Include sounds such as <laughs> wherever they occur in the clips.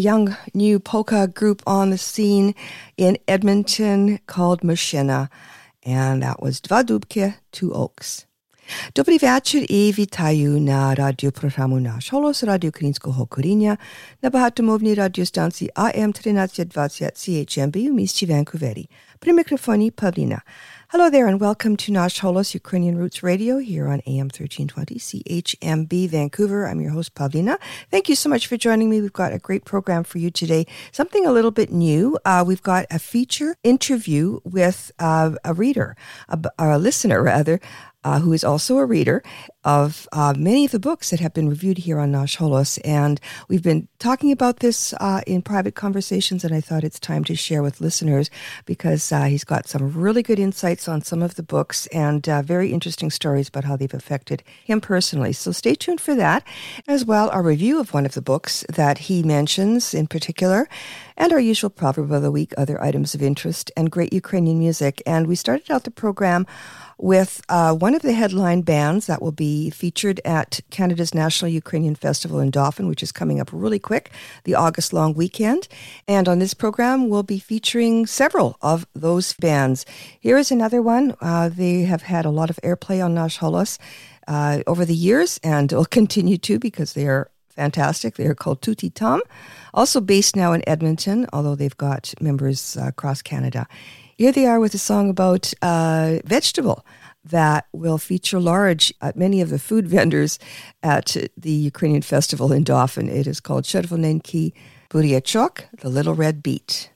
young new polka group on the scene in Edmonton called Machina, and that was Dwa Dubke, Two Oaks. Dobry večer, i vitajú na radio programu náš. Holos, Radio Krinskiego Korynia, na bahatomownej radiostancji AM 1320 CHMB w mieście Vancouveri. při mikrofonie Pavlína. Hello there and welcome to Nash Holos Ukrainian Roots Radio here on AM 1320 CHMB Vancouver. I'm your host, Pavlina. Thank you so much for joining me. We've got a great program for you today. Something a little bit new. Uh, we've got a feature interview with uh, a reader, a, a listener rather, uh, who is also a reader of uh, many of the books that have been reviewed here on Nash Holos. And we've been talking about this uh, in private conversations, and I thought it's time to share with listeners because uh, he's got some really good insights on some of the books and uh, very interesting stories about how they've affected him personally. So stay tuned for that, as well a review of one of the books that he mentions in particular, and our usual proverb of the week, other items of interest, and great Ukrainian music. And we started out the program with uh, one of the headline bands that will be featured at Canada's National Ukrainian Festival in Dauphin, which is coming up really quick, the August long weekend. And on this program, we'll be featuring several of those bands. Here is another one. Uh, they have had a lot of airplay on Nash Holos uh, over the years and will <laughs> continue to because they are fantastic. They are called Tutti Tom, also based now in Edmonton, although they've got members uh, across Canada. Here they are with a song about a vegetable that will feature large at many of the food <laughs> vendors at the Ukrainian festival in Dauphin. It is called Chervonenki Buryachok, the Little Red Beet.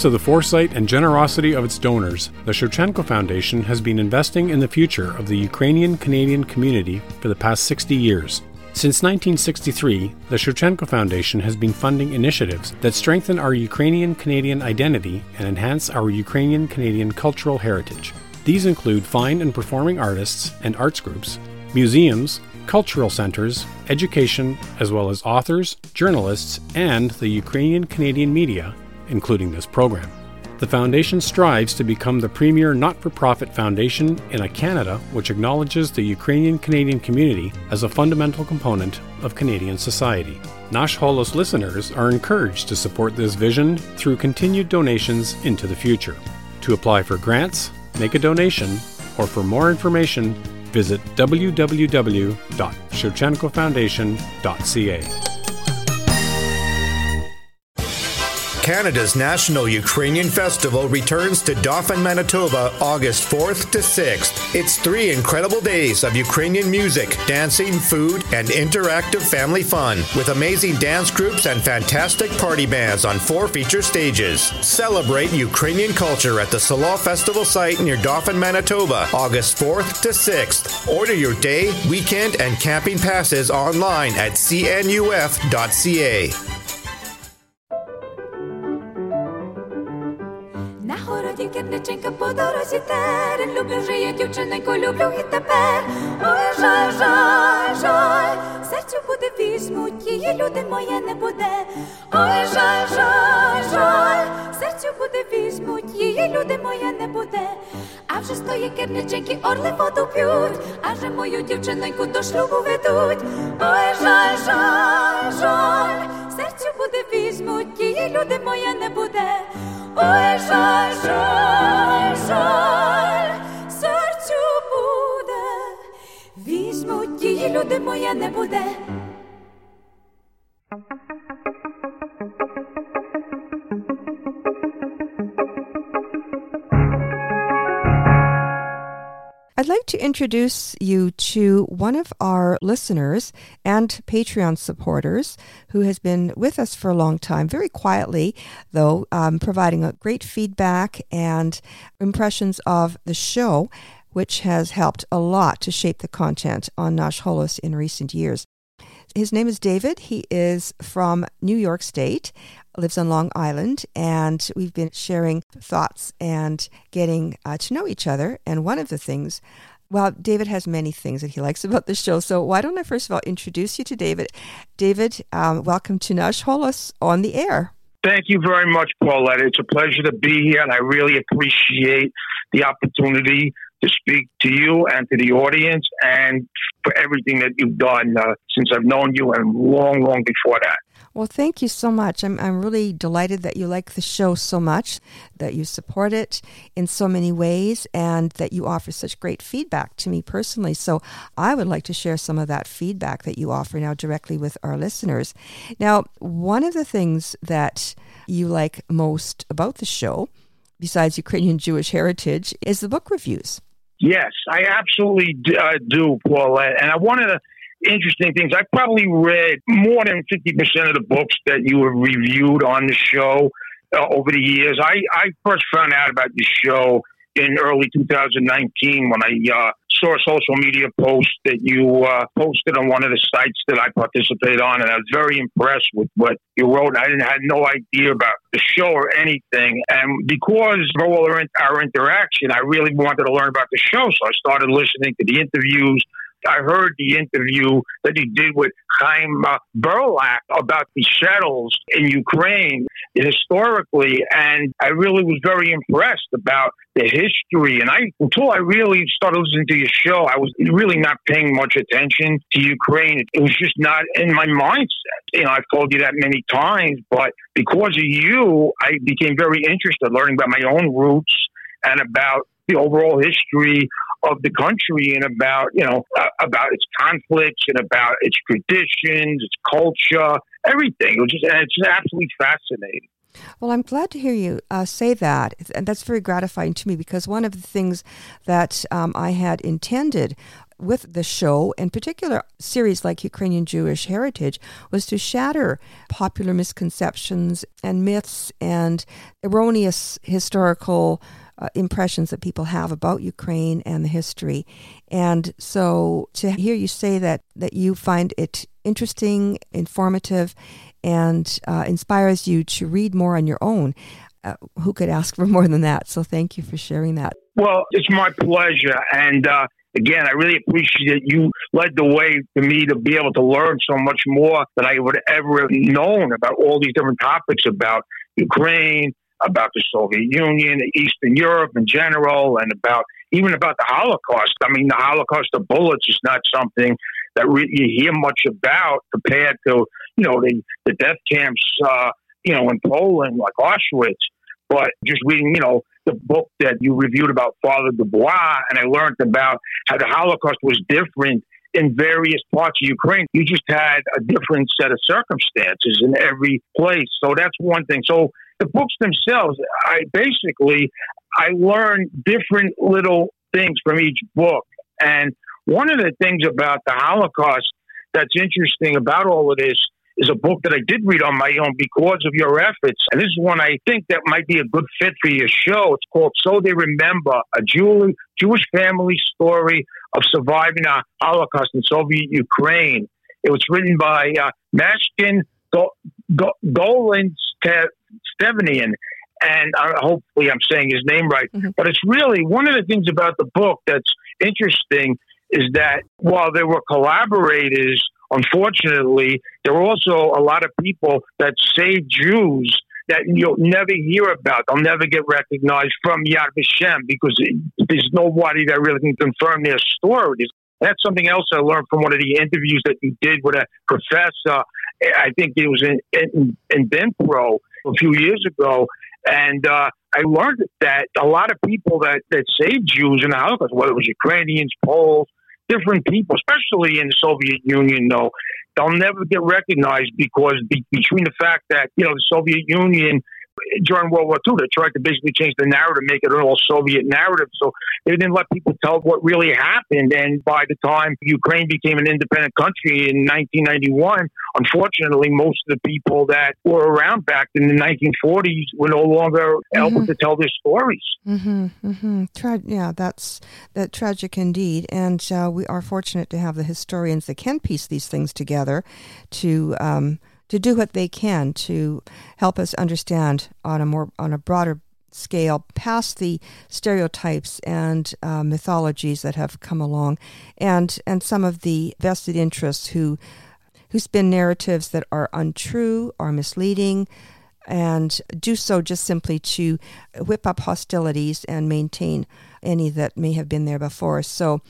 Thanks to the foresight and generosity of its donors, the Shevchenko Foundation has been investing in the future of the Ukrainian Canadian community for the past 60 years. Since 1963, the Shevchenko Foundation has been funding initiatives that strengthen our Ukrainian Canadian identity and enhance our Ukrainian Canadian cultural heritage. These include fine and performing artists and arts groups, museums, cultural centers, education, as well as authors, journalists, and the Ukrainian Canadian media, including this program. The foundation strives to become the premier not for profit foundation in a Canada which acknowledges the Ukrainian Canadian community as a fundamental component of Canadian society. Nash Holos listeners are encouraged to support this vision through continued donations into the future. To apply for grants, make a donation, or for more information, visit www.shevchenkofoundation.ca. Canada's National Ukrainian Festival returns to Dauphin, Manitoba, August 4th to 6th. It's three incredible days of Ukrainian music, dancing, food, and interactive family fun with amazing dance groups and fantastic party bands on four feature stages. Celebrate Ukrainian culture at the Selo Festival site near Dauphin, Manitoba, August 4th to 6th. Order your day, weekend, and camping passes online at cnuf.ca. дорозі терен Люблю вже я люблю і тепер. Ой, жаль, жаль, жаль. Серцю буде візьмуть, її люди моє не буде. Ой, жаль, жаль, жаль. Серцю буде візьмуть, її люди моє не буде. А вже з тої орли воду п'ють. А вже мою дівчиненьку до шлюбу ведуть. Ой, жаль, жаль, жаль. Серцю буде візьмуть, її люди моє не буде Ой, жаль, серцю буде, візьмуть її люди моє не буде. I'd like to introduce you to one of our listeners and Patreon supporters who has been with us for a long time, very quietly, though, um, providing great feedback and impressions of the show, which has helped a lot to shape the content on Nash Holos in recent years. His name is David. He is from New York State, lives on Long Island, and we've been sharing thoughts and getting uh, to know each other. And one of the things, well, David has many things that he likes <laughs> about the show. So why don't I first of all introduce you to David? David, um, welcome to Nash Holos on the air. Thank you very much, Paulette. It's a pleasure to be here, and I really appreciate the opportunity to speak to you and to the audience and for everything that you've done uh, since I've known you and long, long before that. Well, thank you so much. I'm, I'm really delighted that you like the show so much, that you support it in so many ways, and that you offer such great feedback to me personally. So I would like to share some of that feedback that you offer now directly with our listeners. Now, one of the things that you like most about the show, besides Ukrainian Jewish heritage, is the book reviews. Yes, I absolutely do, uh, do Paulette. And I wanted the interesting things, I probably read more than 50% of the books that you have reviewed on the show uh, over the years. I, I first found out about the show in early 2019 when I uh, saw a social media post that you uh, posted on one of the sites that I participate on, and I was very impressed with what you wrote. I didn't had no idea about the show or anything, and because of all our, our interaction, I really wanted to learn about the show, so I started listening to the interviews. I heard the interview that he did with Chaim uh, Berlach about the shtetls in Ukraine historically, and I really was very impressed about the history. And I, until I really started listening to your show, I was really not paying much attention to Ukraine. It was just not in my mindset. You know, I've told you that many times, but because of you, I became very interested learning about my own roots and about the overall history of the country and about you know uh, about its conflicts and about its traditions, its culture, everything. It was just it's just absolutely fascinating. Well, I'm glad to hear you uh, say that, and that's very gratifying to me because one of the things that um, I had intended with the show, in particular series like Ukrainian Jewish Heritage, was to shatter popular misconceptions and myths and erroneous historical uh, impressions that people have about Ukraine and the history. And so to hear you say that that you find it interesting, informative, and uh, inspires you to read more on your own, uh, who could ask for more than that? So thank you for sharing that. Well, it's my pleasure, and uh, again, I really appreciate you led the way for me to be able to learn so much more than I would ever have known about all these different topics about Ukraine, about the Soviet Union, Eastern Europe in general, and about even about the Holocaust. I mean, the Holocaust of bullets is not something that re- you hear much about compared to you know the the death camps, uh, you know, in Poland like Auschwitz. But just reading, you know, the book that you reviewed about Father Desbois, and I learned about how the Holocaust was different in various parts of Ukraine. You just had a different set of circumstances in every place. So that's one thing. So the books themselves, I basically I learned different little things from each book. And one of the things about the Holocaust that's interesting about all of this is a book that I did read on my own because of your efforts. And this is one I think that might be a good fit for your show. It's called So They Remember, a Jew- Jewish family story of surviving a Holocaust in Soviet Ukraine. It was written by uh, Mashkin Go- Go- Stevanian. And uh, hopefully I'm saying his name right. Mm-hmm. But it's really one of the things about the book that's interesting is that while there were collaborators unfortunately, there are also a lot of people that saved Jews that you'll never hear about. They'll never get recognized from Yad Vashem because there's nobody that really can confirm their stories. That's something else I learned from one of the interviews that you did with a professor. I think it was in, in, in Dnipro a few years ago. And uh, I learned that a lot of people that, that saved Jews in the Holocaust, whether it was Ukrainians, Poles, different people, especially in the Soviet Union, though, they'll never get recognized because be, between the fact that, you know, the Soviet Union during World War II, they tried to basically change the narrative, make it an all Soviet narrative. So they didn't let people tell what really happened. And by the time Ukraine became an independent country in 1991, unfortunately, most of the people that were around back in the 1940s were no longer mm-hmm. able to tell their stories. Mm-hmm, mm-hmm. Tra- yeah, that's that tragic indeed. And uh, we are fortunate to have the historians that can piece these things together to. Um, to do what they can to help us understand on a more on a broader scale past the stereotypes and uh, mythologies that have come along and and some of the vested interests who who spin narratives that are untrue or misleading and do so just simply to whip up hostilities and maintain any that may have been there before. So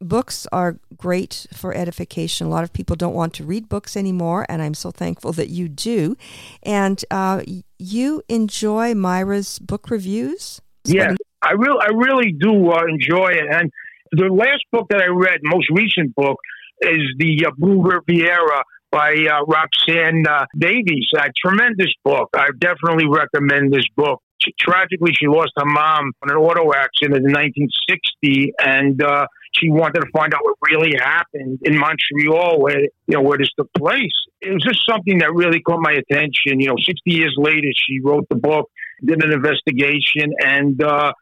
books are great for edification. A lot of people don't want to read books anymore, and I'm so thankful that you do. And uh, you enjoy Myra's book reviews? Yes, I really, I really do uh, enjoy it. And the last book that I read, most recent book, is the uh, Blue Riviera by uh, Roxanne uh, Davies. A tremendous book. I definitely recommend this book. tragically, she lost her mom in an auto accident in 1960, and uh, she wanted to find out what really happened in Montreal, where you know where this took place. It was just something that really caught my attention. You know, 60 years later, she wrote the book, did an investigation, and uh,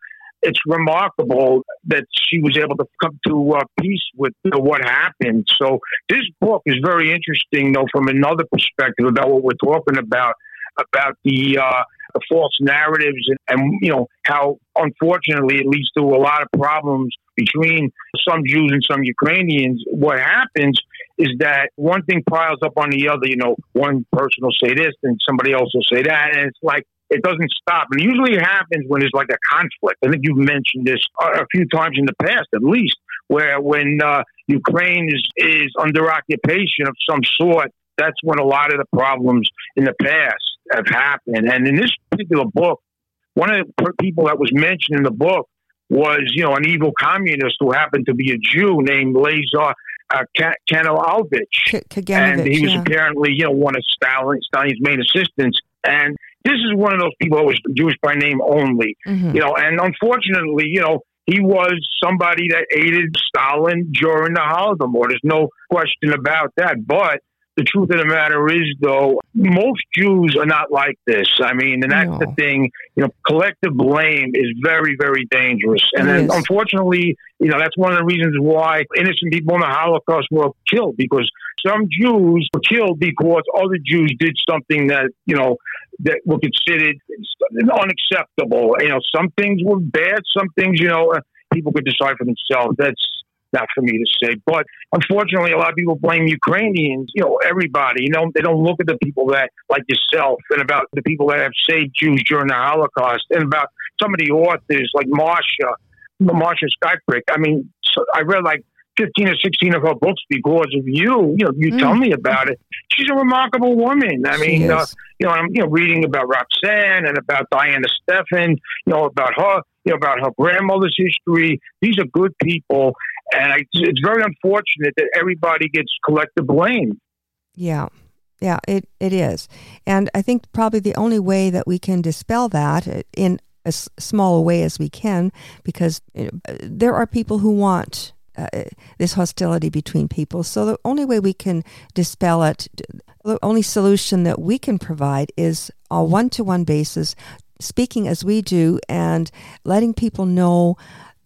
it's remarkable that she was able to come to uh, peace with what happened. So this book is very interesting, though, from another perspective about what we're talking about about the uh, the false narratives and, and, you know how unfortunately it leads to a lot of problems between some Jews and some Ukrainians. What happens is that one thing piles up on the other. You know, one person will say this and somebody else will say that, and it's like it doesn't stop. And usually it happens when there's like a conflict. I think you've mentioned this a few times in the past, at least, where when uh, Ukraine is, is under occupation of some sort, that's when a lot of the problems in the past have happened. And in this particular book, one of the people that was mentioned in the book was, you know, an evil communist who happened to be a Jew named Lazar uh, Kaganovich. and he was yeah. apparently, you know, one of Stalin, Stalin's main assistants. And this is one of those people who was Jewish by name only, mm-hmm. you know, and unfortunately, you know, he was somebody that aided Stalin during the Holodomor. There's no question about that. But the truth of the matter is, though, most Jews are not like this. I mean, and that's no. the thing. You know, collective blame is very, very dangerous. And then, unfortunately, you know, that's one of the reasons why innocent people in the Holocaust were killed because some Jews were killed because other Jews did something that, you know, that were considered unacceptable. You know, some things were bad, some things, you know, uh, people could decide for themselves. That's not for me to say. But unfortunately, a lot of people blame Ukrainians. You know, everybody. You know, they don't look at the people that, like yourself, and about the people that have saved Jews during the Holocaust, and about some of the authors like Marsha, Marsha Skrypuch. I mean, so I read like 15 or 16 of her books because of you. You know, you mm. tell me about it. She's a remarkable woman. I mean, uh, you know, I'm you know reading about Roxanne and about Diana Stefan. You know about her. You know about her grandmother's history. These are good people, and I, it's very unfortunate that everybody gets collective blame. Yeah. Yeah, it, it is. And I think probably the only way that we can dispel that in as small a way as we can, because there are people who want uh, this hostility between people. So the only way we can dispel it, the only solution that we can provide is a one-to-one basis, speaking as we do and letting people know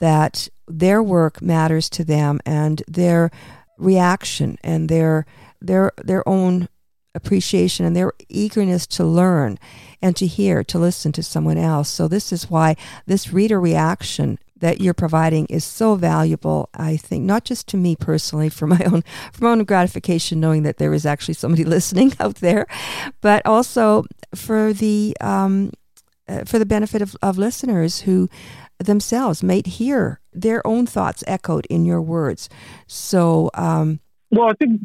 that their work matters to them and their reaction and their their their own appreciation and their eagerness to learn and to hear, to listen to someone else. So, this is why this reader reaction that you're providing is so valuable. I think not just to me personally for my own for my own gratification, knowing that there is actually somebody <laughs> listening out there, but also for the um, uh, for the benefit of, of listeners who themselves might hear their own thoughts echoed in your words. So, um, well, I think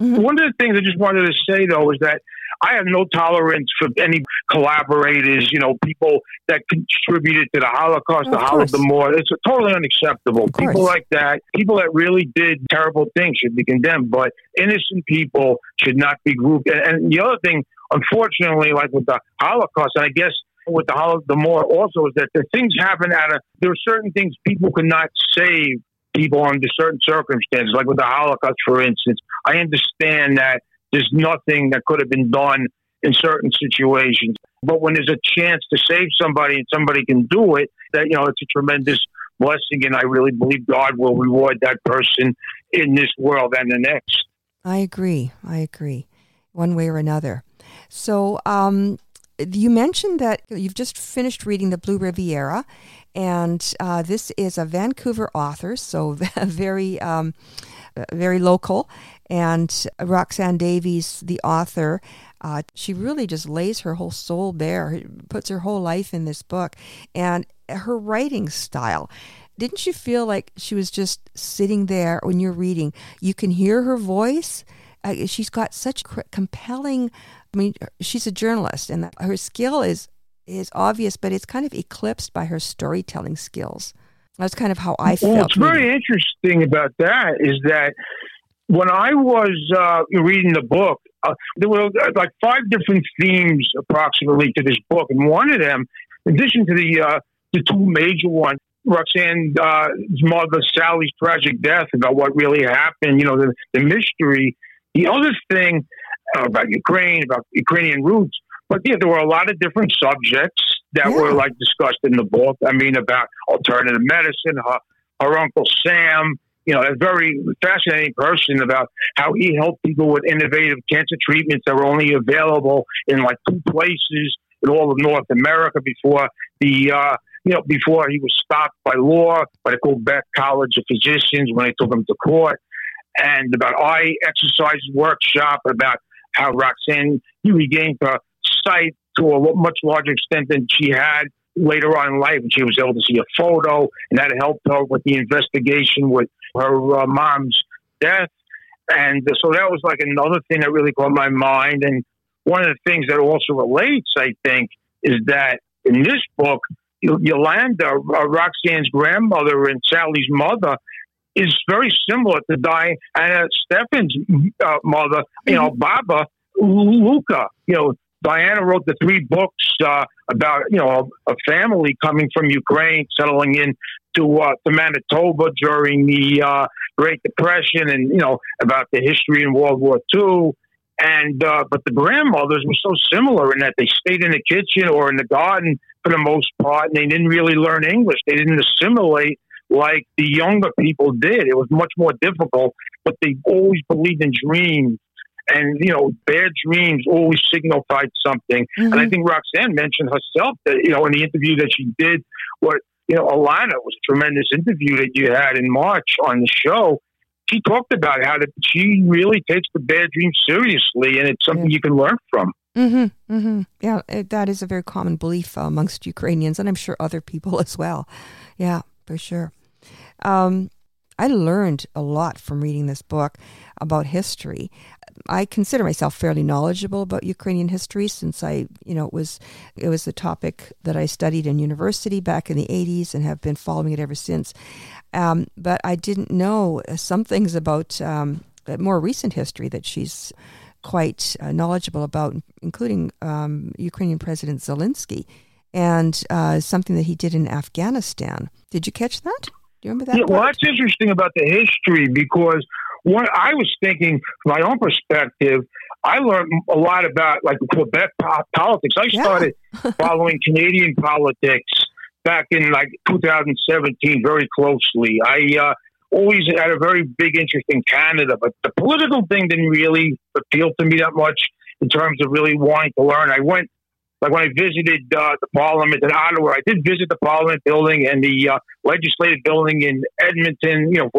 mm-hmm. one of the things I just wanted to say though is that I have no tolerance for any collaborators, you know, people that contributed to the Holocaust, the Holocaust Holodomor. It's totally unacceptable. People like that, people that really did terrible things should be condemned, but innocent people should not be grouped. And, and the other thing, unfortunately, like with the Holocaust, and I guess with the Holodomor also is that the things happen out of, there are certain things people cannot save people under certain circumstances, like with the Holocaust, for instance. I understand that there's nothing that could have been done in certain situations. But when there's a chance to save somebody and somebody can do it, that you know, it's a tremendous blessing, and I really believe God will reward that person in this world and the next. I agree. I agree, one way or another. So, um, you mentioned that you've just finished reading the Blue Riviera, and uh, this is a Vancouver author, so <laughs> very, um, very local. And Roxanne Davies, the author, uh, she really just lays her whole soul bare, puts her whole life in this book. And her writing style, didn't you feel like she was just sitting there when you're reading? You can hear her voice. Uh, she's got such compelling. I mean, she's a journalist, and her skill is is obvious, but it's kind of eclipsed by her storytelling skills. That's kind of how I felt. What's very interesting about that is that when I was uh, reading the book, uh, there were uh, like five different themes approximately to this book, and one of them, in addition to the uh, the two major ones, Roxanne's uh, mother Sally's tragic death, about what really happened, you know, the, the mystery. The other thing about Ukraine, about Ukrainian roots, but yeah, there were a lot of different subjects that yeah. were like discussed in the book. I mean, about alternative medicine, her, her uncle Sam, you know, a very fascinating person about how he helped people with innovative cancer treatments that were only available in like two places in all of North America before the, uh, you know, before he was stopped by law by the Quebec College of Physicians when they took him to court, and about eye exercise workshop about how Roxanne he regained her sight to a much larger extent than she had later on in life, and she was able to see a photo, and that helped her with the investigation with her uh, mom's death. And so that was like another thing that really caught my mind. And one of the things that also relates, I think, is that in this book, Yolanda, uh, Roxanne's grandmother and Sally's mother, is very similar to Diana Stephan's uh, mother, you know, mm-hmm. Baba Luka. You know, Diana wrote the three books uh, about you know a family coming from Ukraine, settling in to uh, to Manitoba during the uh, Great Depression, and you know about the history in World War II. And uh, but the grandmothers were so similar in that they stayed in the kitchen or in the garden for the most part, and they didn't really learn English. They didn't assimilate like the younger people did. It was much more difficult, but they always believed in dreams and you know bad dreams always signified something. Mm-hmm. And I mm-hmm. think Roxanne mentioned herself that you know in the interview that she did what you know, Alana was a tremendous interview that you had in March on the show. She talked about how that she really takes the bad dream seriously, and it's something you can learn from. Mm-hmm, mm-hmm. Yeah, it, that is a very common belief uh, amongst Ukrainians, and I'm sure other people <laughs> as well. Yeah, for sure. Um, I learned a lot from reading this book about history. I consider myself fairly knowledgeable about Ukrainian history since I, you know, it was it was a topic that I studied in university back in the 80s and have been following it ever since. Um, but I didn't know some things about um, more recent history that she's quite uh, knowledgeable about, including um, Ukrainian President Zelensky and uh, something that he did in Afghanistan. Did you catch that? Do you remember that? Yeah, well, that's interesting about the history because what I was thinking from my own perspective, I learned a lot about like Quebec politics. I Yeah. started <laughs> following Canadian politics back in like 2017 very closely. I uh, always had a very big interest in Canada, but the political thing didn't really appeal to me that much in terms of really wanting to learn. I went like when I visited uh, the Parliament in Ottawa, I did visit the Parliament building and the uh, legislative building in Edmonton, you know,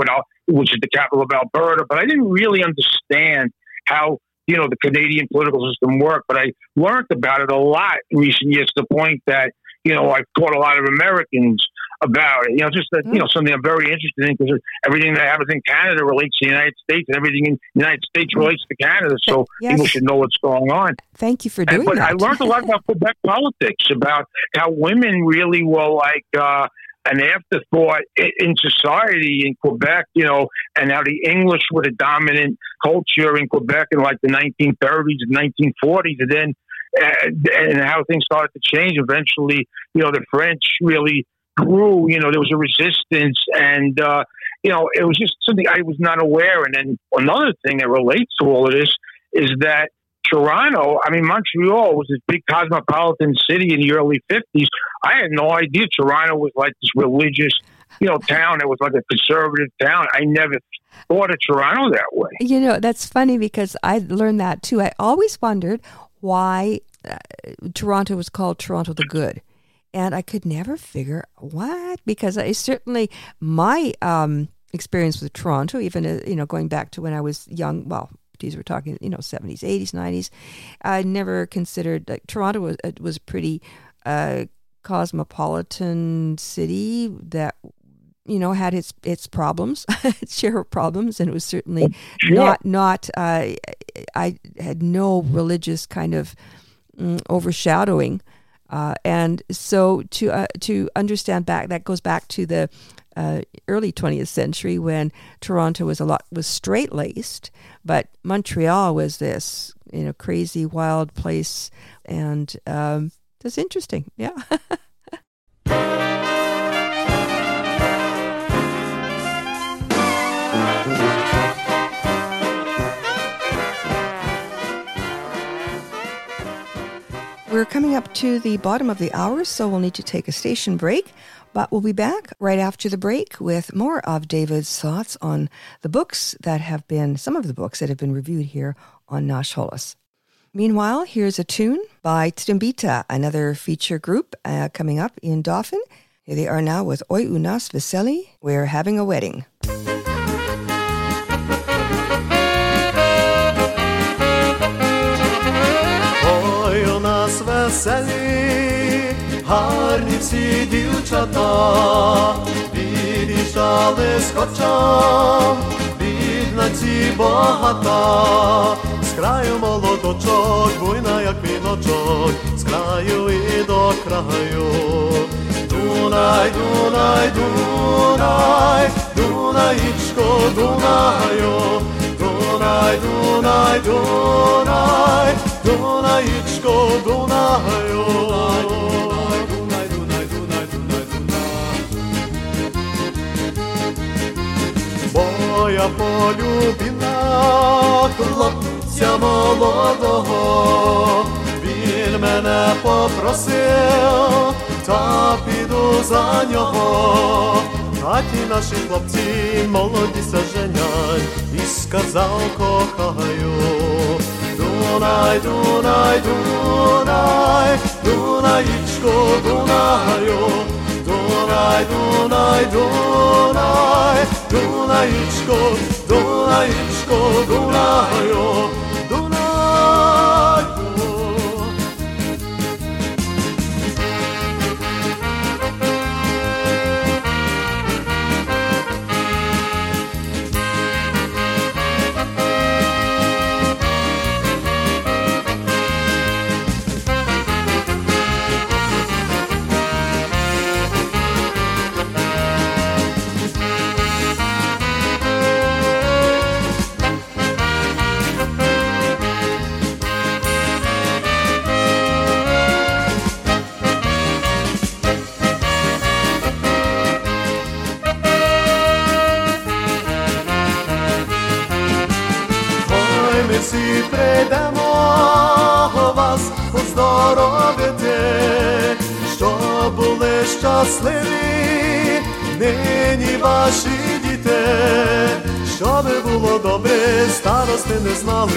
which is the capital of Alberta. But I didn't really understand how you know the Canadian political system worked. But I learned about it a lot in recent years to the point that you know I've taught a lot of Americans about it. You know, just that, you know something I'm very interested in because everything that happens in Canada relates to the United States, and everything in the United States relates to Canada. So Yes. people should know what's going on. Thank you for And, doing but that. I learned a lot about Quebec politics, about how women really were like uh, an afterthought in society in Quebec, you know, and how the English were the dominant culture in Quebec in like the 1930s and 1940s, and then uh, and how things started to change. Eventually, you know, the French really grew. You know, there was a resistance, and uh, you know, it was just something I was not aware. And then another thing that relates to all of this is that Toronto, I mean, Montreal was this big cosmopolitan city in the early 50s. I had no idea Toronto was like this religious, you know, town that was like a conservative town. I never thought of Toronto that way. You know, that's funny because I learned that too. I always wondered why uh, Toronto was called Toronto the Good. And I could never figure what, because I certainly, my um, experience with Toronto, even, uh, you know, going back to when I was young, well, these were talking, you know, 70s, 80s, 90s, I never considered, like, Toronto was, it was a pretty uh, cosmopolitan city that you know had its its problems <laughs> its share of problems and it was certainly Sure. not not uh, i had no religious kind of mm, overshadowing uh, and so to uh, to understand back that goes back to the uh, early 20th century when Toronto was a lot was straight laced, but Montreal was this you know crazy wild place, and um, that's interesting. Yeah. <laughs> We're coming up to the bottom of the hour, so we'll need to take a station break. But we'll be back right after the break with more of David's thoughts on the books that have been, some of the books that have been reviewed here on Nash Holos. Meanwhile, here's a tune by Trembita, another feature group uh, coming up in Dauphin. Here they are now with Oi Unas Veseli. We're having a wedding. Веселі, гарні всі дівчата, під'їжджали з хочам, бідна ці багата, з краю молодочок, буйна, як віночок, з краю і до краю. Дунай, Дунай, Дунай, Дунаїчко, Дунаю, Дунай, Дунай, Дунай, Дунаїчко, Дунаю. Дунай, Дунай, Дунай, Дунай, Дунай. Хлопця молодого, він мене попросив, та піду за нього. А ті наші хлопці молоді се женять, і сказав кохаю. Dunaj, Dunaj, Dunaj, Dunajičko, Dunajo, Dunaj, Dunaj, Dunaj, Dunajičko, Dunajičko, Dunajo. Щасливі, нині ваші діти, щоби було добре, старости не знали,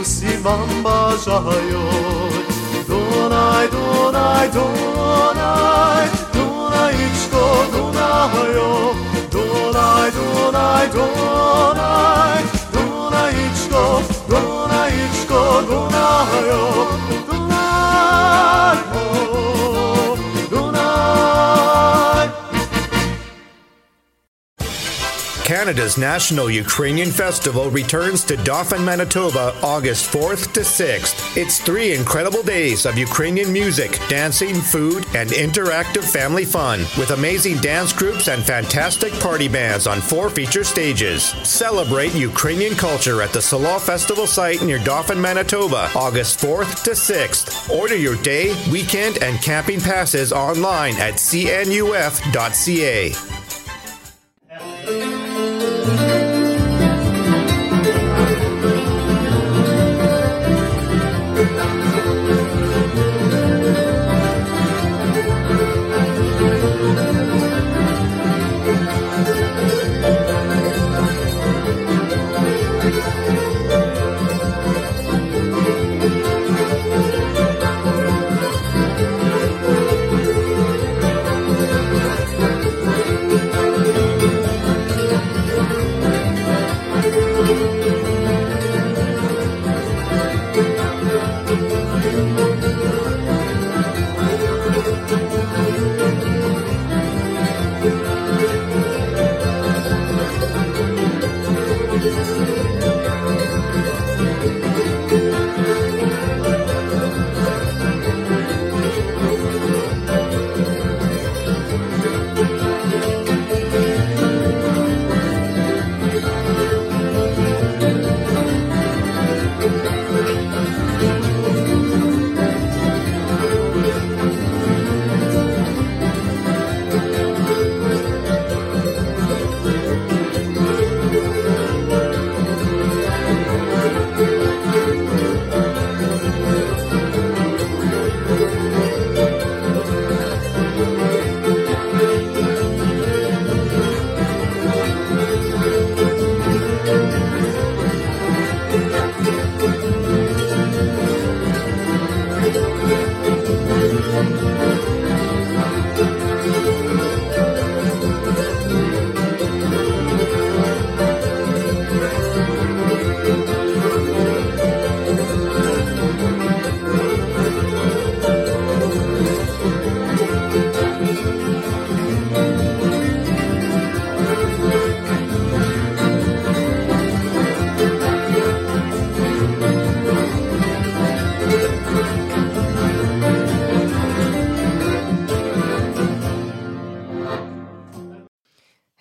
усі вам бажають. Дунай, Дунай, Дунай, Дунаїчко, Дунаю, Дунай, Дунай, Дунай, Дунаїчко, Дунаїчко, Дунаю, Canada's National Ukrainian Festival returns to Dauphin, Manitoba August 4th to 6th. It's three incredible days of Ukrainian music, dancing, food, and interactive family fun with amazing dance groups and fantastic party bands on four feature stages. Celebrate Ukrainian culture at the Selo Festival site near Dauphin, Manitoba August 4th to 6th. Order your day, weekend, and camping passes online at cnuf.ca.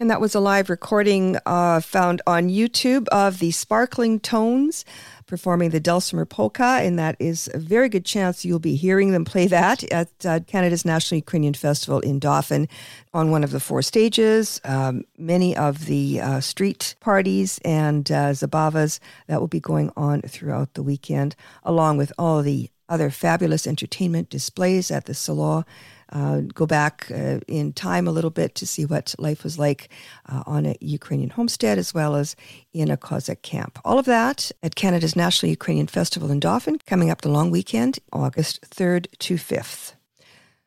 And that was a live recording uh, found on YouTube of the Sparkling Tones performing the Dulcimer Polka. And that is a very good chance you'll be hearing them play that at uh, Canada's National Ukrainian Festival in Dauphin on one of the four stages. Um, many of the uh, street parties and uh, Zabavas that will be going on throughout the weekend, along with all the other fabulous entertainment displays at the Selo uh, go back uh, in time a little bit to see what life was like uh, on a Ukrainian homestead as well as in a Cossack camp. All of that at Canada's National Ukrainian Festival in Dauphin, coming up the long weekend, August 3rd to 5th.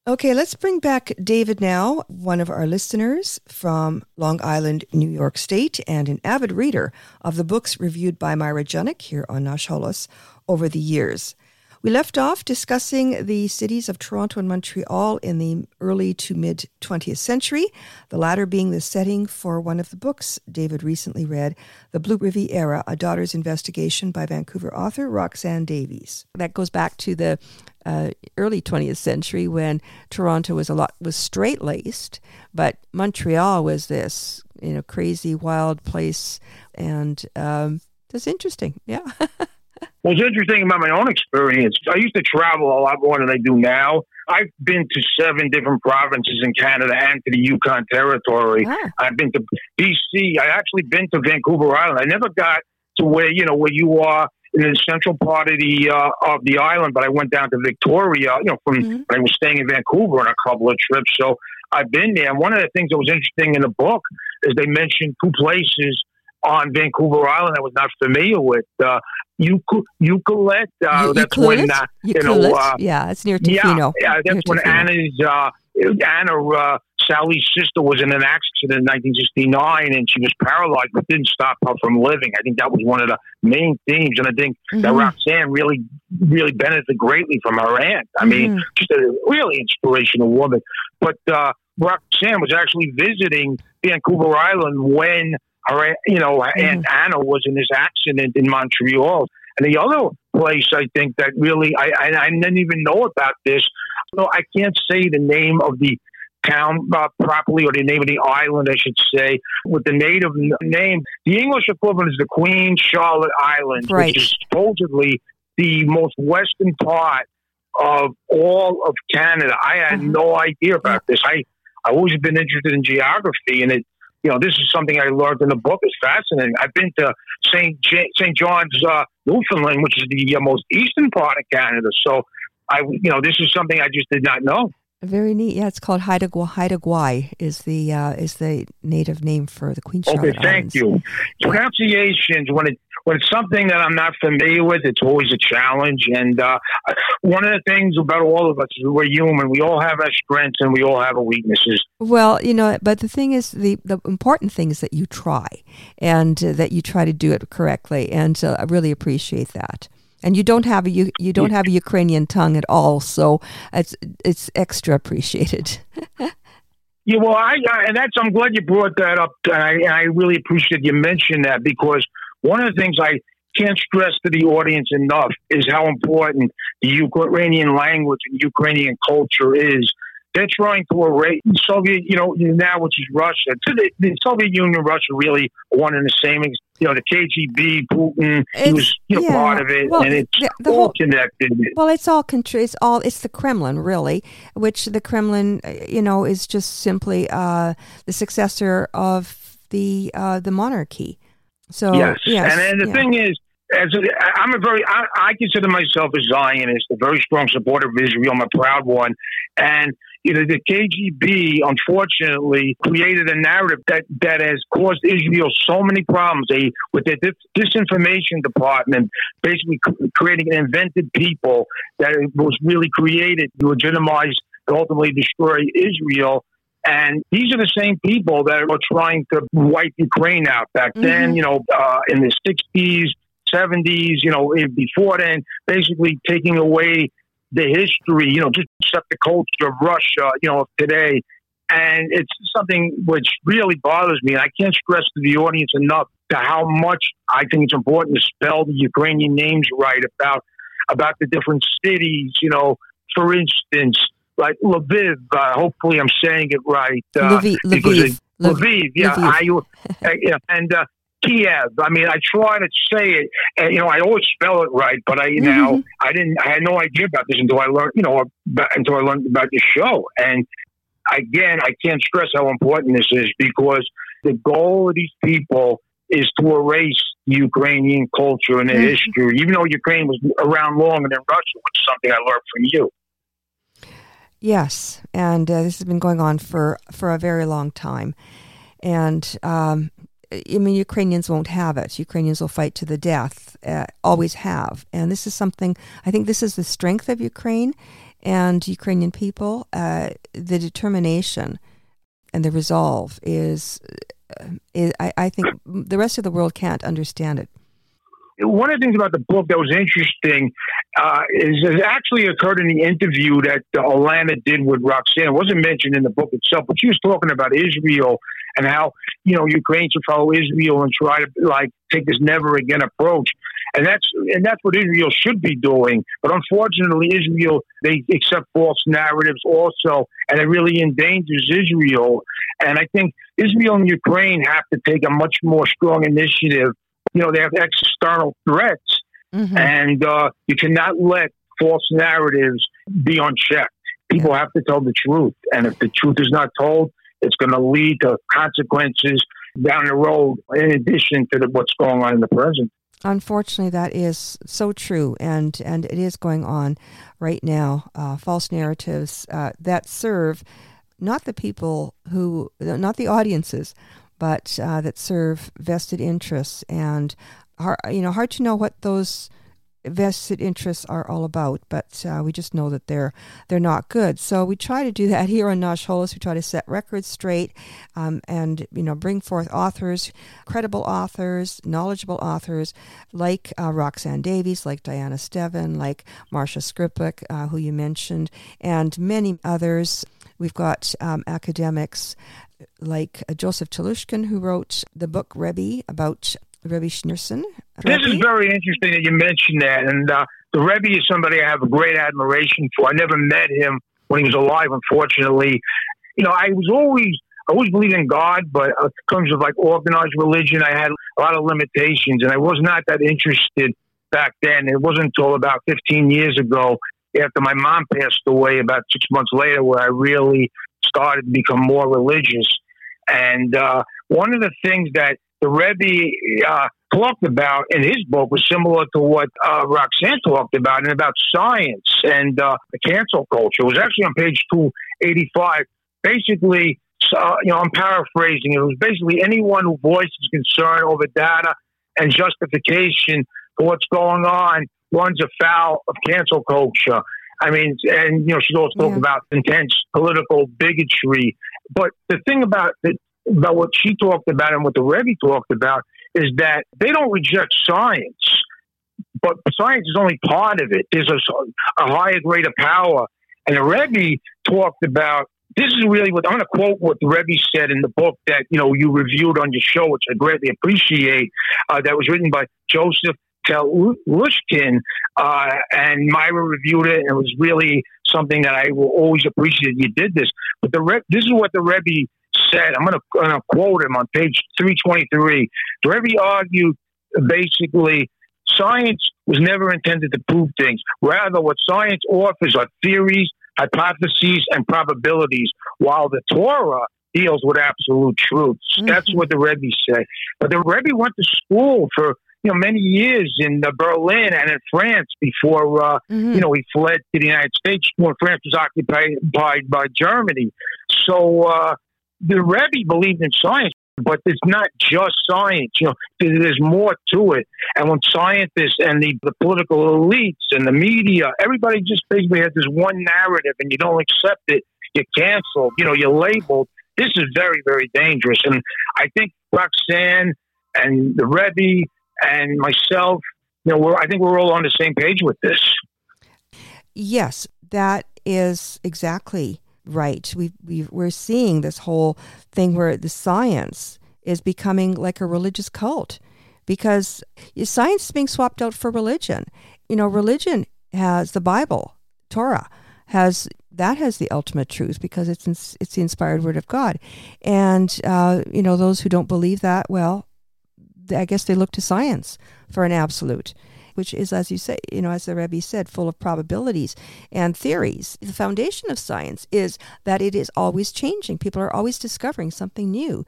Okay, let's bring back David now, one of our listeners from Long Island, New York State, and an avid reader of the books reviewed by Myra Junyk here on Nash Holos over the years. We left off discussing the cities of Toronto and Montreal in the early to mid 20th century, the latter being the setting for one of the books David recently read, The Blue Riviera, A Daughter's Investigation by Vancouver author Roxanne Davies. That goes back to the uh, early 20th century when Toronto was a lot was straight laced, but Montreal was this you know crazy wild place, and um, that's interesting. Yeah. <laughs> What's interesting about my own experience, I used to travel a lot more than I do now. I've been to seven different provinces in Canada and to the Yukon Territory. I've been to BC. I actually been to Vancouver Island. I never got to where you know where you are in the central part of the uh, of the island, but I went down to Victoria. You know, from Mhm. when I was staying in Vancouver on a couple of trips. So I've been there. And one of the things that was interesting in the book is they mentioned two places on Vancouver Island I was not familiar with. Uh, Euc- Eucalypt. Uh, You- that's Euclid? when uh, you know. Uh, yeah, it's near yeah, Tofino. yeah, that's Near when Tofino. Anna's uh, Anna uh, Sally's sister was in an accident in 1969, and she was paralyzed, but didn't stop her from living. I think that was one of the main themes, and I think that Mhm. Roxanne really, really benefited greatly from her aunt. I mean, Mhm. just a really inspirational woman. But uh, Roxanne was actually visiting Vancouver Island when her, you know, her aunt Anna was in this accident in Montreal. And the other place I think that really I, I, I didn't even know about this. So I can't say the name of the town uh, properly or the name of the island, I should say, with the native name. The English equivalent is the Queen Charlotte Islands, Right. which is supposedly the most western part of all of Canada. I had Mhm. no idea about this. I I've always been interested in geography, and it you know this is something I learned in the book. It's fascinating. I've been to Saint J- Saint John's, uh, Newfoundland, which is the uh, most eastern part of Canada. So I you know this is something I just did not know. Very neat. Yeah, it's called Haida Gwa. Haida Gwaii is the uh, is the native name for the Queen Charlotte Okay, thank Islands. you. Pronunciations when it when it's something that I'm not familiar with, it's always a challenge. And uh, one of the things about all of us is we're human. We all have our strengths and we all have our weaknesses. Well, you know, but the thing is, the the important thing is that you try and uh, that you try to do it correctly, and uh, I really appreciate that. And you don't have a you, you don't have a Ukrainian tongue at all, so it's it's extra appreciated. <laughs> Yeah, well, I, I and that's I'm glad you brought that up. And I, I really appreciate you mentioned that because one of the things I can't stress to the audience enough is how important the Ukrainian language and Ukrainian culture is. They're trying to erase Soviet, you know, now which is Russia. To the, the Soviet Union, Russia really one and the same. You know, the KGB, Putin, he It's- was you know yeah, part of it, well, and it's the- the all whole- connected. Well, it's all contr- it's all it's the Kremlin really, which the Kremlin, uh, you know, is just simply uh, the successor of the uh, the monarchy. So yes. yes, and then the yeah. thing is, as a, I'm a very, I, I consider myself a Zionist, a very strong supporter of Israel. I'm a proud one, and you know the KGB unfortunately created a narrative that that has caused Israel so many problems. They with their dis- disinformation department, basically creating an invented people that was really created to legitimize and ultimately destroy Israel. And these are the same people that were trying to wipe Ukraine out. Back then, Mhm. you know, uh, in the 60s, 70s, you know, before then, basically taking away the history, you know, just accept the culture of Russia, you know, of today. And it's something which really bothers me. And I can't stress to the audience enough to how much I think it's important to spell the Ukrainian names right about about the different cities. You know, for instance, like Lviv. Uh, hopefully, I'm saying it right. Uh, Lviv, Lviv, Lviv. Lviv, yeah, Lviv. I, yeah, and uh, Kiev. I mean, I try to say it, and you know, I always spell it right, but I now Mhm. I didn't. I had no idea about this until I learned, you know, about, until I learned about the show. And again, I can't stress how important this is because the goal of these people is to erase Ukrainian culture and their Mhm. history, even though Ukraine was around longer than Russia, which is something I learned from you. Yes, and uh, this has been going on for for a very long time, and um, I mean Ukrainians won't have it. Ukrainians will fight to the death, uh, always have, and this is something I think this is the strength of Ukraine, and Ukrainian people, uh, the determination and the resolve is, uh, is I, I think the rest of the world can't understand it one of the things about the book that was interesting uh, is it actually occurred in the interview that uh, Alana did with Roxanne. It wasn't mentioned in the book itself, but she was talking about Israel and how you know Ukraine should follow Israel and try to like take this never again approach. And that's and that's what Israel should be doing. But unfortunately, Israel they accept false narratives also, and it really endangers Israel. And I think Israel and Ukraine have to take a much more strong initiative you know, they have external threats, mm-hmm. and uh, you cannot let false narratives be unchecked. People have to tell the truth, and if the truth is not told, it's going to lead to consequences down the road. In addition to the, what's going on in the present. Unfortunately, that is so true, and and it is going on right now. Uh, false narratives uh, that serve not the people who, not the audiences, but uh, that serve vested interests and hard, you know hard to know what those vested interests are all about, but uh, we just know that they're they're not good. So we try to do that here on Nash Holos. We try to set records straight, um, and you know bring forth authors, credible authors, knowledgeable authors like uh, Roxanne Davies, like Diana Stevan, like Marsha Skrypuch, uh, who you mentioned, and many others. We've got um, academics like uh, Joseph Telushkin, who wrote the book Rebbe about Rebbe Schneerson. This is very interesting that you mentioned that. And uh, the Rebbe is somebody I have a great admiration for. I never met him when he was alive, unfortunately. You know, I was always. I always believed in God, but in terms of like organized religion, I had a lot of limitations, and I was not that interested back then. It wasn't until about 15 years ago, after my mom passed away, about six months later, where I really started to become more religious. And uh, one of the things that the Rebbe uh, talked about in his book was similar to what uh, Roxanne talked about, and about science and uh, the cancel culture. It was actually on page 285. Basically, uh, you know, I'm paraphrasing. It was basically anyone who voices concern over data and justification for what's going on runs afoul of cancel culture. I mean, and you know, she's also yeah. about intense political bigotry. But the thing about the, about what she talked about and what the Rebbe talked about is that they don't reject science, but science is only part of it. There's a, a higher grade of power, and the Rebbe talked about. This is really what I'm going to quote what the Rebbe said in the book that you know you reviewed on your show, which I greatly appreciate. Uh, that was written by Joseph Telushkin, uh, and Myra reviewed it, and it was really something that I will always appreciate. You did this, but the Re- this is what the Rebbe said. I'm going to quote him on page 323. The Rebbe argued basically science was never intended to prove things. Rather, what science offers are theories, hypotheses, and probabilities, while the Torah deals with absolute truths. Mm-hmm. That's what the Rebbe said. But the Rebbe went to school for you know, many years in uh, Berlin and in France before, uh, mm-hmm. you know, he fled to the United States when France was occupied by, by Germany. So uh, the Rebbe believed in science, but it's not just science. You know, there's more to it. And when scientists and the, the political elites and the media, everybody just basically has this one narrative, and you don't accept it, you're canceled. You know, you're labeled. This is very, very dangerous. And I think Roxanne and the Rebbe and myself, you know, we're, I think we're all on the same page with this. Yes, that is exactly right. We, we we're seeing this whole thing where the science is becoming like a religious cult because science is being swapped out for religion. You know, religion has the Bible, Torah has that has the ultimate truth because it's it's the inspired word of God, and uh, you know those who don't believe that, well, I guess they look to science for an absolute, which is, as you say, you know, as the Rebbe said, full of probabilities and theories. The foundation of science is that it is always changing. People are always discovering something new.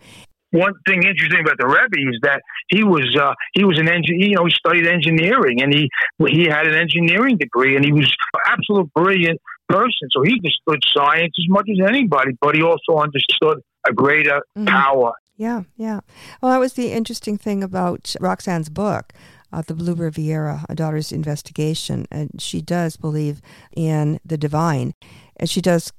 One thing interesting about the Rebbe is that he was uh, he was an engineer. You know, he studied engineering and he he had an engineering degree and he was an absolute brilliant person. So he understood science as much as anybody, but he also understood a greater mm-hmm. power yeah, yeah. Well, that was the interesting thing about Roxanne's book. uh, the Blue Riviera, a daughter's investigation, and she does believe in the divine, and she does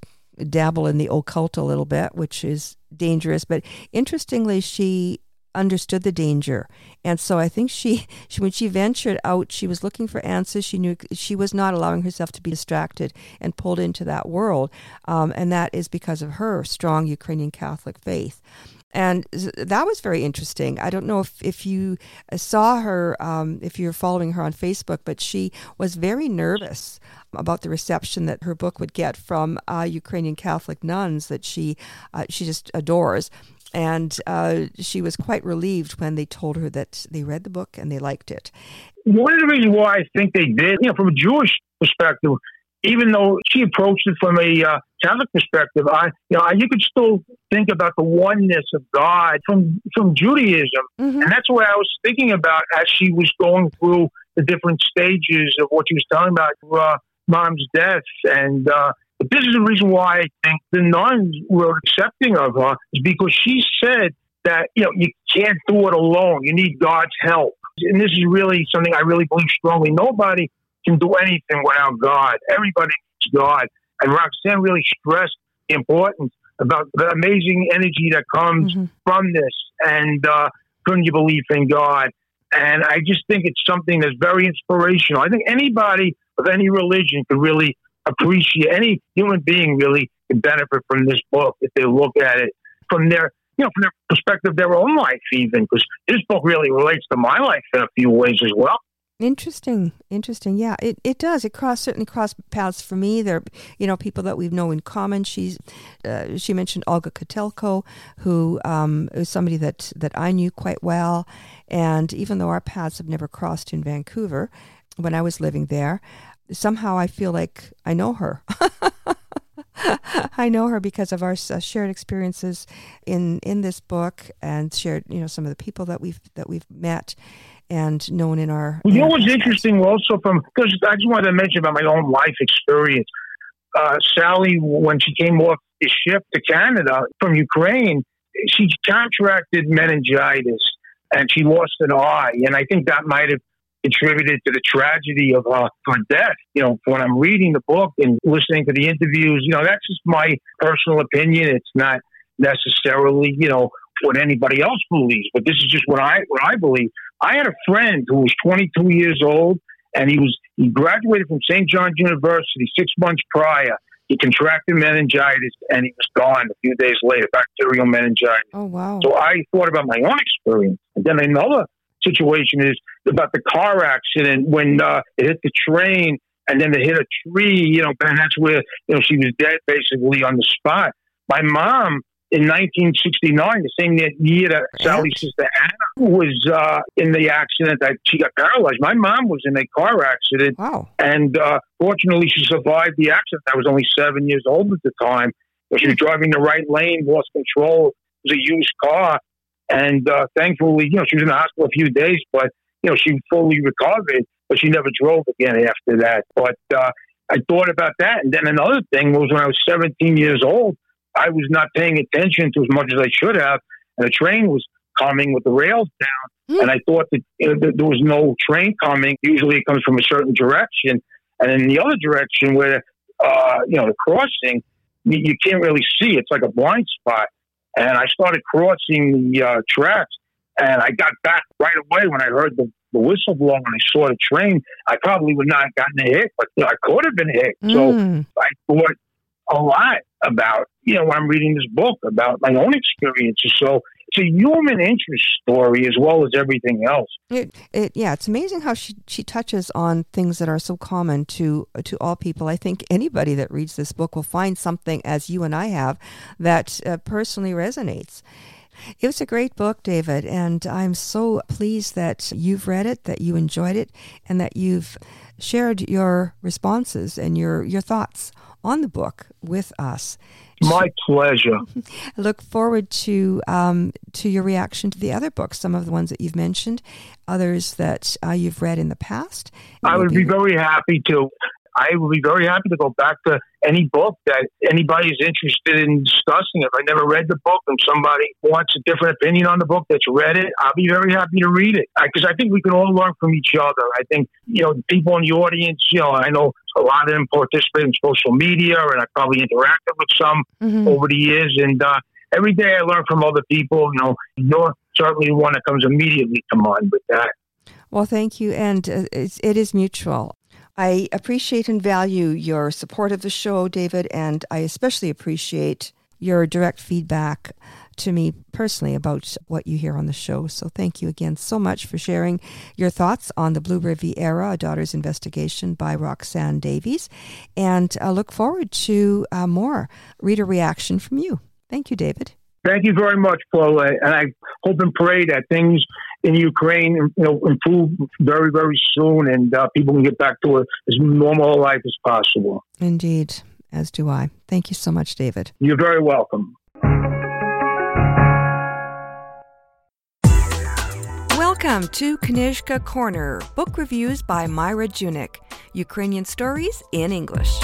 dabble in the occult a little bit, which is dangerous. But interestingly, she understood the danger and so i think she, she when she ventured out she was looking for answers she knew she was not allowing herself to be distracted and pulled into that world um, and that is because of her strong ukrainian catholic faith and that was very interesting. I don't know if, if you saw her, um, if you're following her on Facebook, but she was very nervous about the reception that her book would get from uh, Ukrainian Catholic nuns that she uh, she just adores. And uh, she was quite relieved when they told her that they read the book and they liked it. One of the reasons why I think they did, you know, from a Jewish perspective, even though she approached it from a uh, Catholic perspective, I, you know, you could still think about the oneness of God from from Judaism, mm-hmm. and that's what I was thinking about as she was going through the different stages of what she was telling about uh, mom's death. And uh, this is the reason why I think the nuns were accepting of her is because she said that you know you can't do it alone. You need God's help, and this is really something I really believe strongly. Nobody can do anything without God. Everybody needs God. And Roxanne really stressed the importance about the amazing energy that comes mm-hmm. from this and uh, from your belief in God. And I just think it's something that's very inspirational. I think anybody of any religion could really appreciate, any human being really can benefit from this book if they look at it from their, you know, from their perspective of their own life, even, because this book really relates to my life in a few ways as well. Interesting, interesting. Yeah, it, it does. It cross certainly cross paths for me. There, you know, people that we've know in common. She's uh, she mentioned Olga Kotelko, who um, is somebody that that I knew quite well, and even though our paths have never crossed in Vancouver, when I was living there, somehow I feel like I know her. <laughs> I know her because of our uh, shared experiences in in this book and shared, you know, some of the people that we've that we've met and known in our. You know what's interesting also from because I just wanted to mention about my own life experience. Uh, Sally, when she came off the ship to Canada from Ukraine, she contracted meningitis and she lost an eye, and I think that might have contributed to the tragedy of uh, her death. You know, when I'm reading the book and listening to the interviews, you know, that's just my personal opinion. It's not necessarily, you know, what anybody else believes, but this is just what I what I believe. I had a friend who was 22 years old, and he was he graduated from St. John's University six months prior. He contracted meningitis, and he was gone a few days later, bacterial meningitis. Oh wow! So I thought about my own experience, and then another situation is about the car accident when uh, it hit the train and then it hit a tree, you know, and that's where, you know, she was dead basically on the spot. My mom in 1969, the same year that Sally's sister Anna was uh, in the accident that she got paralyzed. My mom was in a car accident. Wow. And uh, fortunately, she survived the accident. I was only seven years old at the time. She was driving the right lane, lost control. It was a used car. And uh, thankfully, you know, she was in the hospital a few days, but, you know, she fully recovered, but she never drove again after that. But uh, I thought about that. And then another thing was when I was 17 years old, I was not paying attention to as much as I should have. And the train was coming with the rails down. Mm. And I thought that you know, there was no train coming. Usually it comes from a certain direction. And in the other direction where, uh, you know, the crossing, you, you can't really see. It's like a blind spot and I started crossing the uh, tracks. And I got back right away when I heard the, the whistle blow and I saw the train. I probably would not have gotten a hit, but you know, I could have been hit. Mm. So I thought a lot about, you know, I'm reading this book about my own experiences. So it's a human interest story as well as everything else. It, it, yeah, it's amazing how she, she touches on things that are so common to to all people. I think anybody that reads this book will find something, as you and I have, that uh, personally resonates. It was a great book, David, and I'm so pleased that you've read it, that you enjoyed it, and that you've shared your responses and your, your thoughts on the book with us. My pleasure. I <laughs> look forward to um, to your reaction to the other books, some of the ones that you've mentioned, others that uh, you've read in the past. I would be very happy to. I would be very happy to go back to any book that anybody is interested in discussing. If I never read the book and somebody wants a different opinion on the book that's read it, I'll be very happy to read it because I, I think we can all learn from each other. I think you know people in the audience. You know, I know a lot of them participate in social media, and I probably interacted with some mm-hmm. over the years. And uh, every day I learn from other people. You know, you're certainly one that comes immediately to mind with that. Well, thank you, and uh, it is mutual. I appreciate and value your support of the show, David, and I especially appreciate your direct feedback to me personally about what you hear on the show. So thank you again so much for sharing your thoughts on the Blue Riviera, A Daughter's Investigation by Roxanne Davies. And I look forward to uh, more reader reaction from you. Thank you, David. Thank you very much, Paula. And I hope and pray that things in Ukraine, you know, improve very, very soon, and uh, people can get back to a, as normal a life as possible. Indeed, as do I. Thank you so much, David. You're very welcome. Welcome to Knyzhka Corner, book reviews by Myra Junyk, Ukrainian stories in English.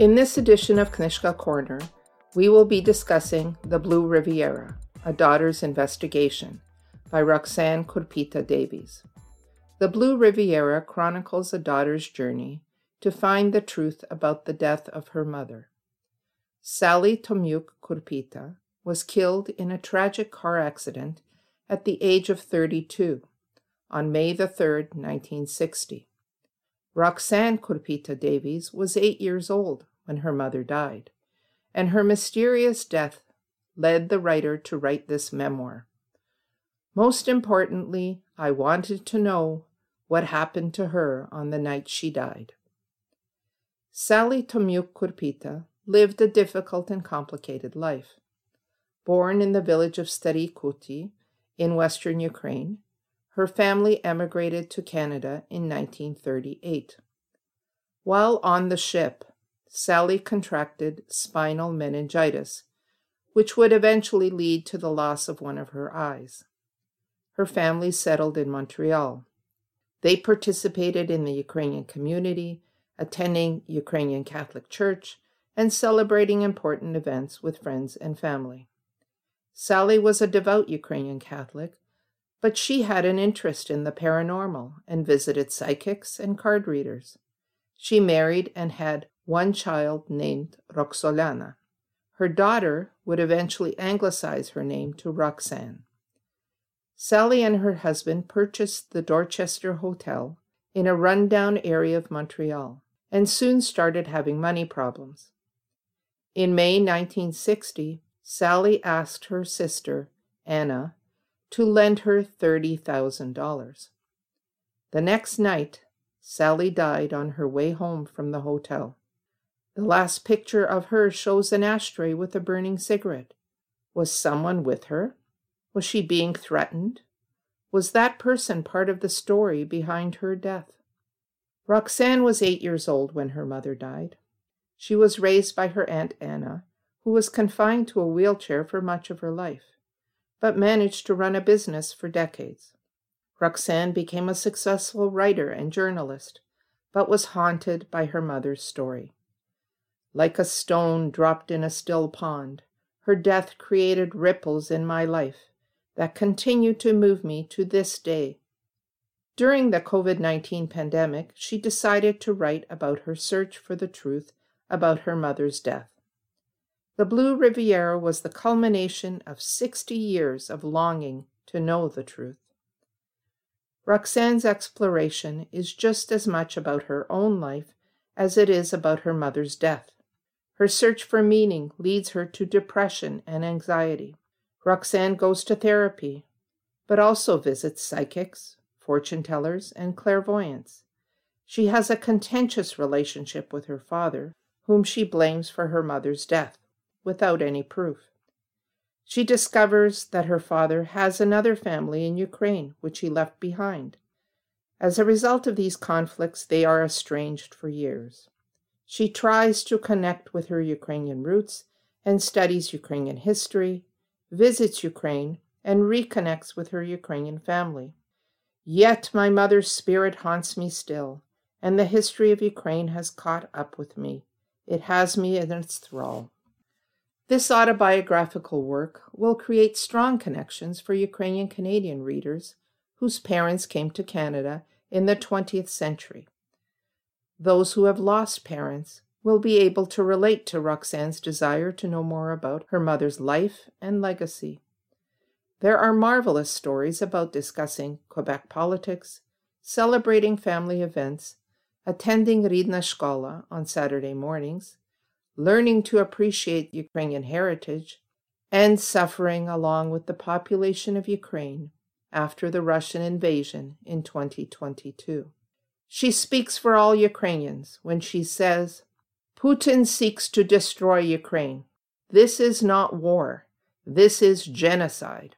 In this edition of Knyzhka Corner, we will be discussing The Blue Riviera, A Daughter's Investigation by Roxanne Kurpita Davies. The Blue Riviera chronicles a daughter's journey to find the truth about the death of her mother. Sally Tomyuk Kurpita was killed in a tragic car accident at the age of 32 on May the 3rd, 1960. Roxanne Kurpita Davies was eight years old when her mother died, and her mysterious death led the writer to write this memoir. Most importantly, I wanted to know what happened to her on the night she died. Sally Tomyuk Kurpita lived a difficult and complicated life. Born in the village of Stary Kuti in western Ukraine, her family emigrated to Canada in 1938. While on the ship, Sally contracted spinal meningitis, which would eventually lead to the loss of one of her eyes. Her family settled in Montreal. They participated in the Ukrainian community, attending Ukrainian Catholic Church, and celebrating important events with friends and family. Sally was a devout Ukrainian Catholic, but she had an interest in the paranormal and visited psychics and card readers. She married and had one child named Roxolana. Her daughter would eventually anglicize her name to Roxanne. Sally and her husband purchased the Dorchester Hotel in a rundown area of Montreal and soon started having money problems. In May 1960, Sally asked her sister, Anna, to lend her $30,000. The next night, Sally died on her way home from the hotel. The last picture of her shows an ashtray with a burning cigarette. Was someone with her? Was she being threatened? Was that person part of the story behind her death? Roxanne was eight years old when her mother died. She was raised by her Aunt Anna, who was confined to a wheelchair for much of her life, but managed to run a business for decades. Roxanne became a successful writer and journalist, but was haunted by her mother's story. Like a stone dropped in a still pond, her death created ripples in my life that continue to move me to this day. During the COVID 19 pandemic, she decided to write about her search for the truth about her mother's death. The Blue Riviera was the culmination of 60 years of longing to know the truth. Roxanne's exploration is just as much about her own life as it is about her mother's death. Her search for meaning leads her to depression and anxiety. Roxanne goes to therapy, but also visits psychics, fortune tellers, and clairvoyants. She has a contentious relationship with her father, whom she blames for her mother's death, without any proof. She discovers that her father has another family in Ukraine, which he left behind. As a result of these conflicts, they are estranged for years. She tries to connect with her Ukrainian roots and studies Ukrainian history, visits Ukraine, and reconnects with her Ukrainian family. Yet my mother's spirit haunts me still, and the history of Ukraine has caught up with me. It has me in its thrall. This autobiographical work will create strong connections for Ukrainian Canadian readers whose parents came to Canada in the 20th century. Those who have lost parents will be able to relate to Roxanne's desire to know more about her mother's life and legacy. There are marvelous stories about discussing Quebec politics, celebrating family events, attending Ridna Shkola on Saturday mornings, learning to appreciate Ukrainian heritage, and suffering along with the population of Ukraine after the Russian invasion in 2022. She speaks for all Ukrainians when she says, Putin seeks to destroy Ukraine. This is not war. This is genocide.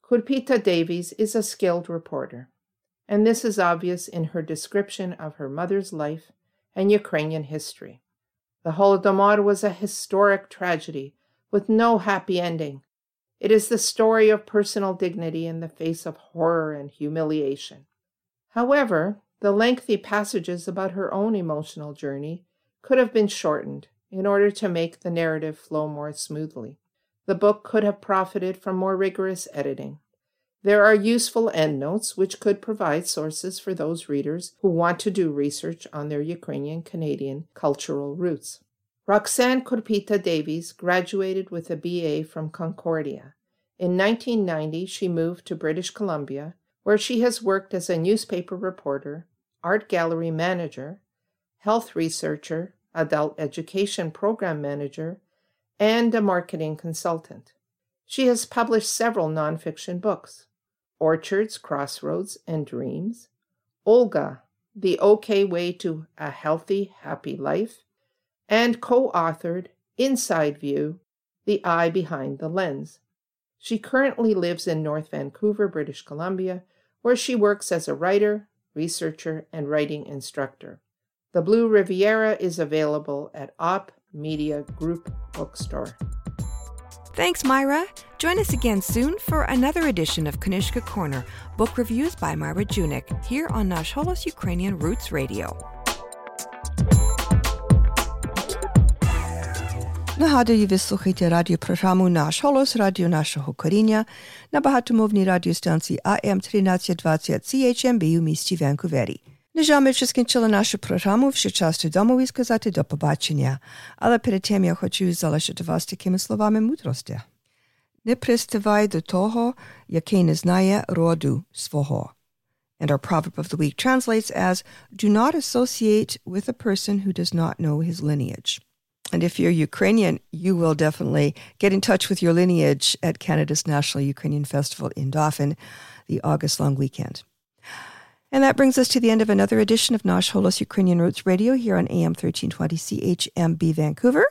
Kurpita Davies is a skilled reporter, and this is obvious in her description of her mother's life and Ukrainian history. The Holodomor was a historic tragedy with no happy ending. It is the story of personal dignity in the face of horror and humiliation. However, the lengthy passages about her own emotional journey could have been shortened in order to make the narrative flow more smoothly. The book could have profited from more rigorous editing. There are useful endnotes which could provide sources for those readers who want to do research on their Ukrainian Canadian cultural roots. Roxanne Kurpita Davies graduated with a BA from Concordia. In 1990, she moved to British Columbia, where she has worked as a newspaper reporter, art gallery manager, health researcher, adult education program manager, and a marketing consultant. She has published several nonfiction books Orchards, Crossroads, and Dreams, Olga, The OK Way to a Healthy, Happy Life, and co authored Inside View The Eye Behind the Lens. She currently lives in North Vancouver, British Columbia, where she works as a writer, researcher, and writing instructor. The Blue Riviera is available at Op Media Group Bookstore. Thanks, Myra. Join us again soon for another edition of Knyzhka Corner, book reviews by Myra Junyk, here on Nash Holos Ukrainian Roots Radio. Нагадую, ви слухаєте радіопрограму «Наш голос» радіо нашого коріння на багатомовній радіостанції АМ 1320 CHMB у місті Ванкувері. На жаль, ми вже скінчили нашу програму, вже час додому і сказати до побачення. Але перед тим я хочу залишити вас такими словами мудрості. Не приставай до того, який не знає роду свого. And our proverb of the week translates as, Do not associate with a person who does not know his lineage. And if you're Ukrainian, you will definitely get in touch with your lineage at Canada's National Ukrainian Festival in Dauphin, the August long weekend. And that brings us to the end of another edition of Nash Holos Ukrainian Roots Radio here on AM 1320 CHMB Vancouver.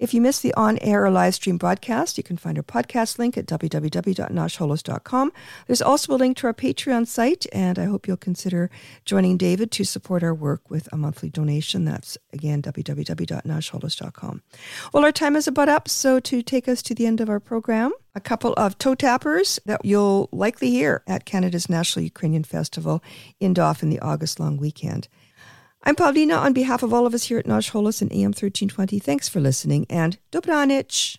If you missed the on air or live stream broadcast, you can find our podcast link at www.nashholos.com. There's also a link to our Patreon site, and I hope you'll consider joining David to support our work with a monthly donation. That's again www.nashholos.com. Well, our time is about up, so to take us to the end of our program, a couple of toe tappers that you'll likely hear at Canada's National Ukrainian Festival in Dauphin the August long weekend. I'm Paulina on behalf of all of us here at Nash Holos and AM 1320. Thanks for listening and Dobranich.